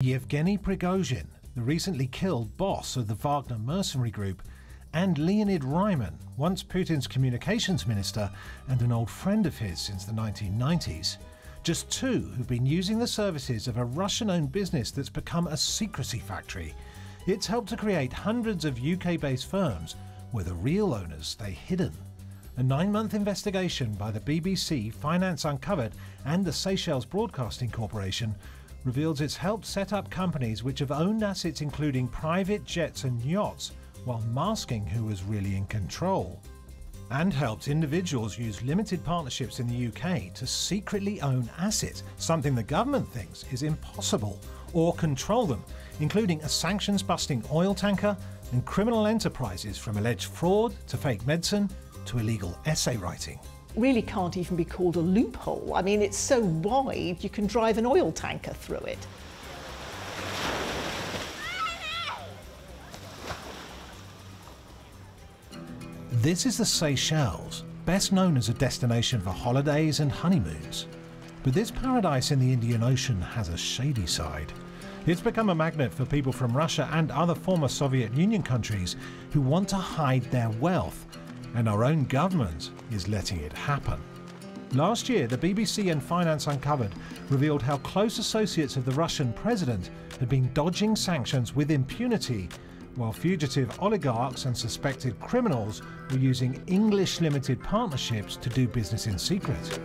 Yevgeny Prigozhin, the recently killed boss of the Wagner mercenary group, and Leonid Reiman, once Putin's communications minister and an old friend of his since the 1990s. Just two who've been using the services of a Russian owned business that's become a secrecy factory. It's helped to create hundreds of UK based firms where the real owners stay hidden. A nine month investigation by the BBC, Finance Uncovered, and the Seychelles Broadcasting Corporation reveals it's helped set up companies which have owned assets including private jets and yachts while masking who was really in control. And helped individuals use limited partnerships in the UK to secretly own assets, something the government thinks is impossible, or control them, including a sanctions busting oil tanker and criminal enterprises from alleged fraud to fake medicine to illegal essay writing really can't even be called a loophole. I mean, it's so wide you can drive an oil tanker through it. This is the Seychelles, best known as a destination for holidays and honeymoons. But this paradise in the Indian Ocean has a shady side. It's become a magnet for people from Russia and other former Soviet Union countries who want to hide their wealth and our own government is letting it happen. Last year, the BBC and Finance Uncovered revealed how close associates of the Russian president had been dodging sanctions with impunity, while fugitive oligarchs and suspected criminals were using English limited partnerships to do business in secret.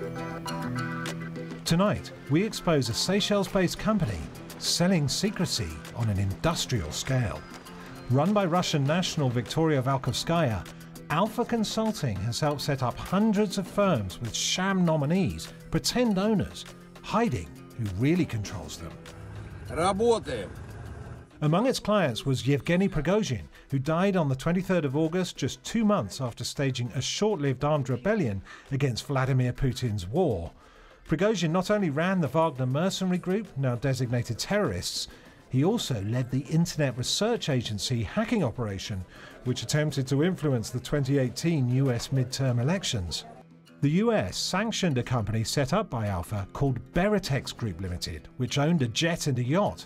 Tonight, we expose a Seychelles based company selling secrecy on an industrial scale. Run by Russian national Victoria Valkovskaya, Alpha Consulting has helped set up hundreds of firms with sham nominees, pretend owners, hiding who really controls them. Работаем. Among its clients was Yevgeny Prigozhin, who died on the 23rd of August, just two months after staging a short lived armed rebellion against Vladimir Putin's war. Prigozhin not only ran the Wagner mercenary group, now designated terrorists, he also led the Internet Research Agency hacking operation, which attempted to influence the 2018 US midterm elections. The US sanctioned a company set up by Alpha called Beratex Group Limited, which owned a jet and a yacht.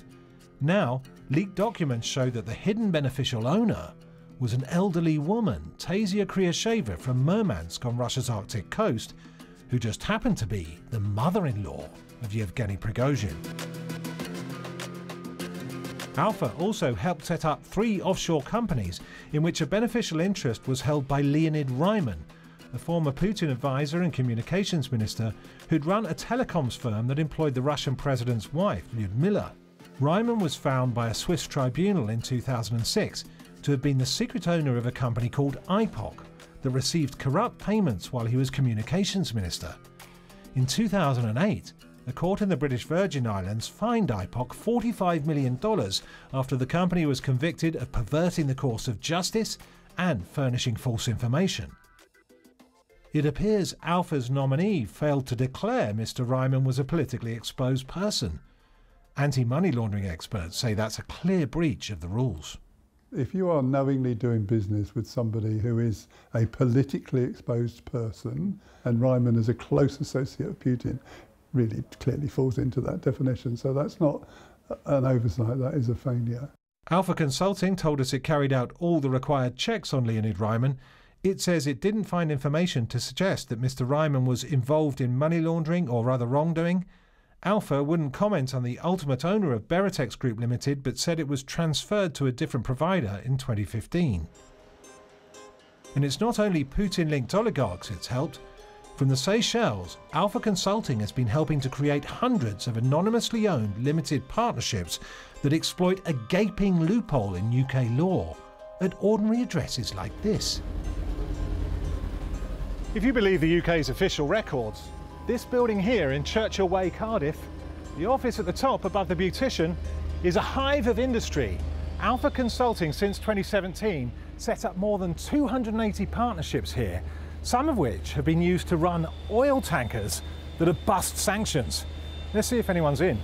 Now, leaked documents show that the hidden beneficial owner was an elderly woman, Tasia Kryasheva from Murmansk on Russia's Arctic coast, who just happened to be the mother in law of Yevgeny Prigozhin. Alpha also helped set up three offshore companies in which a beneficial interest was held by Leonid Reiman, a former Putin advisor and communications minister who'd run a telecoms firm that employed the Russian president's wife, Lyudmila. Reiman was found by a Swiss tribunal in 2006 to have been the secret owner of a company called IPOC that received corrupt payments while he was communications minister. In 2008, a court in the British Virgin Islands fined IPOC $45 million after the company was convicted of perverting the course of justice and furnishing false information. It appears Alpha's nominee failed to declare Mr. Reiman was a politically exposed person. Anti money laundering experts say that's a clear breach of the rules. If you are knowingly doing business with somebody who is a politically exposed person, and Reiman is a close associate of Putin, really clearly falls into that definition. So that's not an oversight, that is a failure. Alpha Consulting told us it carried out all the required checks on Leonid Reiman. It says it didn't find information to suggest that Mr. Reiman was involved in money laundering or other wrongdoing. Alpha wouldn't comment on the ultimate owner of Beratex Group Limited, but said it was transferred to a different provider in 2015. And it's not only Putin linked oligarchs it's helped. From the Seychelles, Alpha Consulting has been helping to create hundreds of anonymously owned limited partnerships that exploit a gaping loophole in UK law at ordinary addresses like this. If you believe the UK's official records, this building here in Churchill Way, Cardiff, the office at the top above the beautician, is a hive of industry. Alpha Consulting since 2017 set up more than 280 partnerships here some of which have been used to run oil tankers that have bust sanctions. Let's see if anyone's in.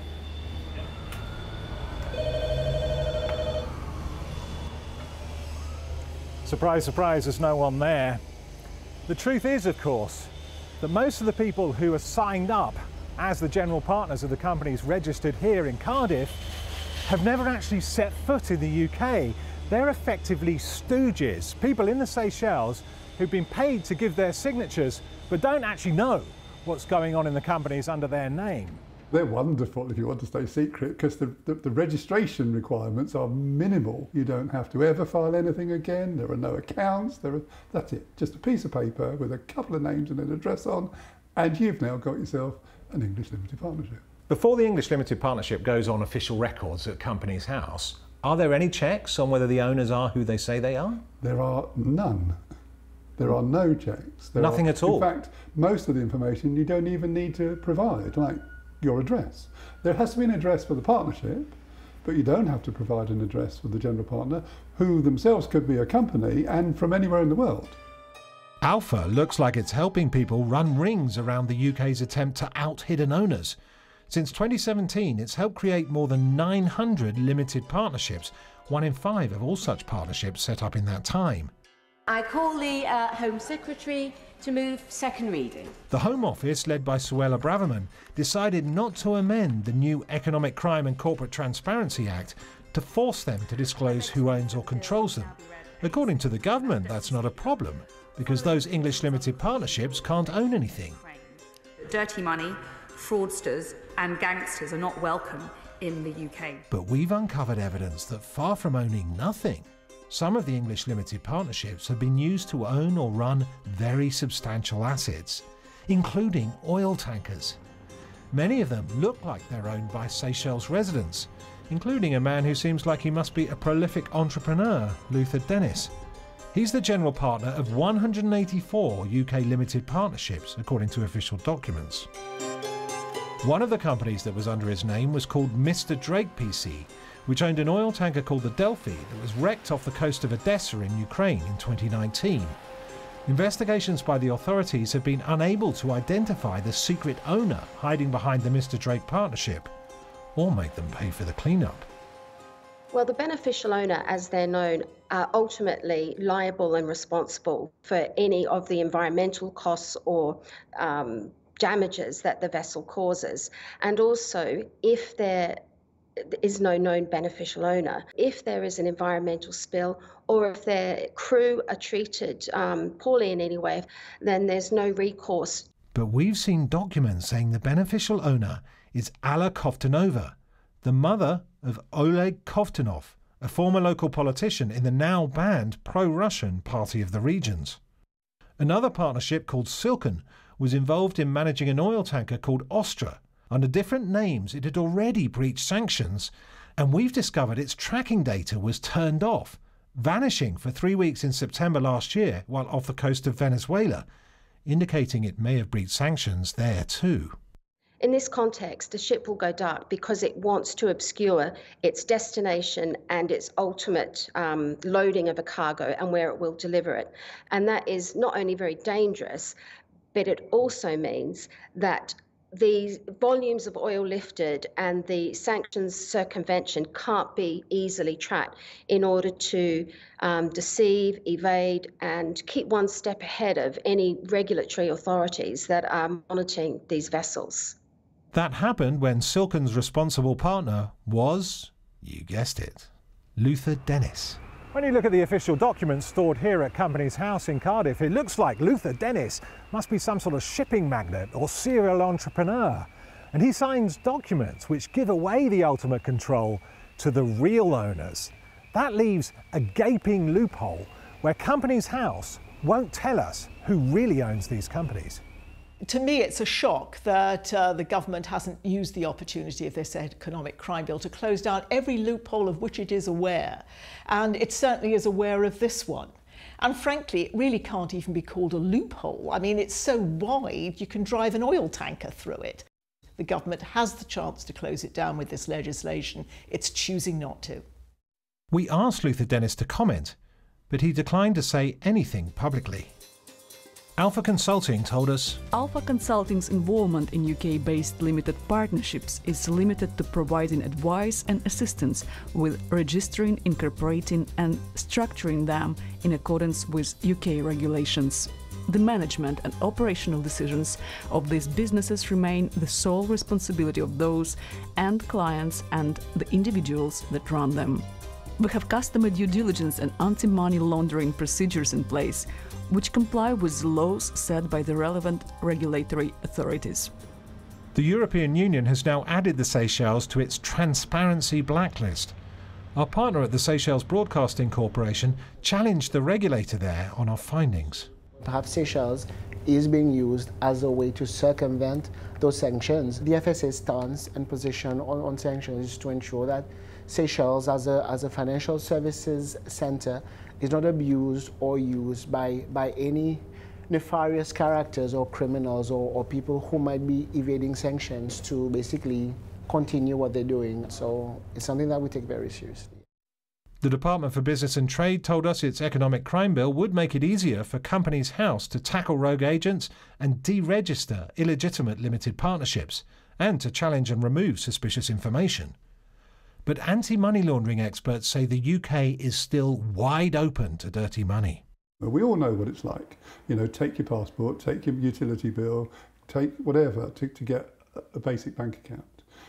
Surprise, surprise, there's no one there. The truth is, of course, that most of the people who are signed up as the general partners of the companies registered here in Cardiff have never actually set foot in the UK. They're effectively stooges, people in the Seychelles who've been paid to give their signatures but don't actually know what's going on in the companies under their name. They're wonderful if you want to stay secret because the, the, the, registration requirements are minimal. You don't have to ever file anything again. There are no accounts. There are, that's it. Just a piece of paper with a couple of names and an address on, and you've now got yourself an English limited partnership. Before the English limited partnership goes on official records at Companies House, are there any checks on whether the owners are who they say they are? There are none. There are no checks. There Nothing are, at all. In fact, most of the information you don't even need to provide, like your address. There has to be an address for the partnership, but you don't have to provide an address for the general partner, who themselves could be a company and from anywhere in the world. Alpha looks like it's helping people run rings around the UK's attempt to out hidden owners. Since 2017, it's helped create more than 900 limited partnerships, one in five of all such partnerships set up in that time. I call the uh, Home Secretary to move second reading. The Home Office, led by Suella Braverman, decided not to amend the new Economic Crime and Corporate Transparency Act to force them to disclose who owns or controls them. According to the government, that's not a problem because those English limited partnerships can't own anything. Dirty money, fraudsters, and gangsters are not welcome in the UK. But we've uncovered evidence that far from owning nothing, some of the English limited partnerships have been used to own or run very substantial assets, including oil tankers. Many of them look like they're owned by Seychelles residents, including a man who seems like he must be a prolific entrepreneur, Luther Dennis. He's the general partner of 184 UK limited partnerships, according to official documents. One of the companies that was under his name was called Mr. Drake PC, which owned an oil tanker called the Delfi that was wrecked off the coast of Odessa in Ukraine in 2019. Investigations by the authorities have been unable to identify the secret owner hiding behind the Mr. Drake partnership or make them pay for the cleanup. Well, the beneficial owner, as they're known, are ultimately liable and responsible for any of the environmental costs or um, damages that the vessel causes. And also, if they're is no known beneficial owner. If there is an environmental spill or if their crew are treated um, poorly in any way, then there's no recourse. But we've seen documents saying the beneficial owner is Alla Kovtunova, the mother of Oleg Kovtunov, a former local politician in the now banned pro Russian Party of the Regions. Another partnership called Silken was involved in managing an oil tanker called Ostra under different names, it had already breached sanctions, and we've discovered its tracking data was turned off, vanishing for three weeks in September last year while off the coast of Venezuela, indicating it may have breached sanctions there too. In this context, the ship will go dark because it wants to obscure its destination and its ultimate um, loading of a cargo and where it will deliver it. And that is not only very dangerous, but it also means that the volumes of oil lifted and the sanctions circumvention can't be easily tracked in order to um, deceive, evade, and keep one step ahead of any regulatory authorities that are monitoring these vessels. That happened when Silken's responsible partner was, you guessed it, Luther Dennis. When you look at the official documents stored here at Companies House in Cardiff, it looks like Luther Dennis must be some sort of shipping magnate or serial entrepreneur. And he signs documents which give away the ultimate control to the real owners. That leaves a gaping loophole where Companies House won't tell us who really owns these companies to me, it's a shock that uh, the government hasn't used the opportunity of this economic crime bill to close down every loophole of which it is aware. And it certainly is aware of this one. And frankly, it really can't even be called a loophole. I mean, it's so wide, you can drive an oil tanker through it. The government has the chance to close it down with this legislation. It's choosing not to. We asked Luther Dennis to comment, but he declined to say anything publicly. Alpha Consulting told us Alpha Consulting's involvement in UK based limited partnerships is limited to providing advice and assistance with registering, incorporating, and structuring them in accordance with UK regulations. the management and operational decisions of these businesses remain the sole responsibility of those and clients and the individuals that run them. We have customer due diligence and anti money laundering procedures in place, which comply with laws set by the relevant regulatory authorities. The European Union has now added the Seychelles to its transparency blacklist. Our partner at the Seychelles Broadcasting Corporation challenged the regulator there on our findings. Perhaps Seychelles is being used as a way to circumvent those sanctions. The FSA's stance and position on, on sanctions is to ensure that Seychelles as a, as a financial services center is not abused or used by, by any nefarious characters or criminals or, or people who might be evading sanctions to basically continue what they're doing. So it's something that we take very seriously. The Department for Business and Trade told us its economic crime bill would make it easier for Companies House to tackle rogue agents and deregister illegitimate limited partnerships and to challenge and remove suspicious information. But anti money laundering experts say the UK is still wide open to dirty money. We all know what it's like. You know, take your passport, take your utility bill, take whatever to, to get a basic bank account.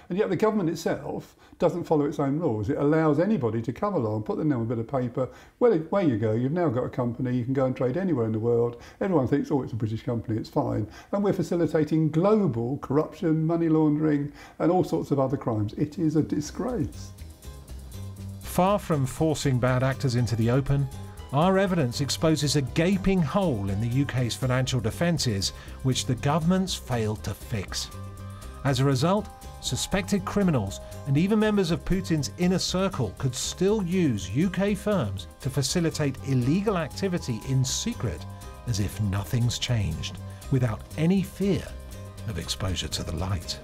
And yet the government itself doesn't follow its own laws. It allows anybody to come along, put their name on a bit of paper. Well, away you go. You've now got a company. You can go and trade anywhere in the world. Everyone thinks, oh, it's a British company. It's fine. And we're facilitating global corruption, money laundering, and all sorts of other crimes. It is a disgrace. Far from forcing bad actors into the open, our evidence exposes a gaping hole in the UK's financial defences, which the government's failed to fix. As a result, suspected criminals and even members of Putin's inner circle could still use UK firms to facilitate illegal activity in secret as if nothing's changed, without any fear of exposure to the light.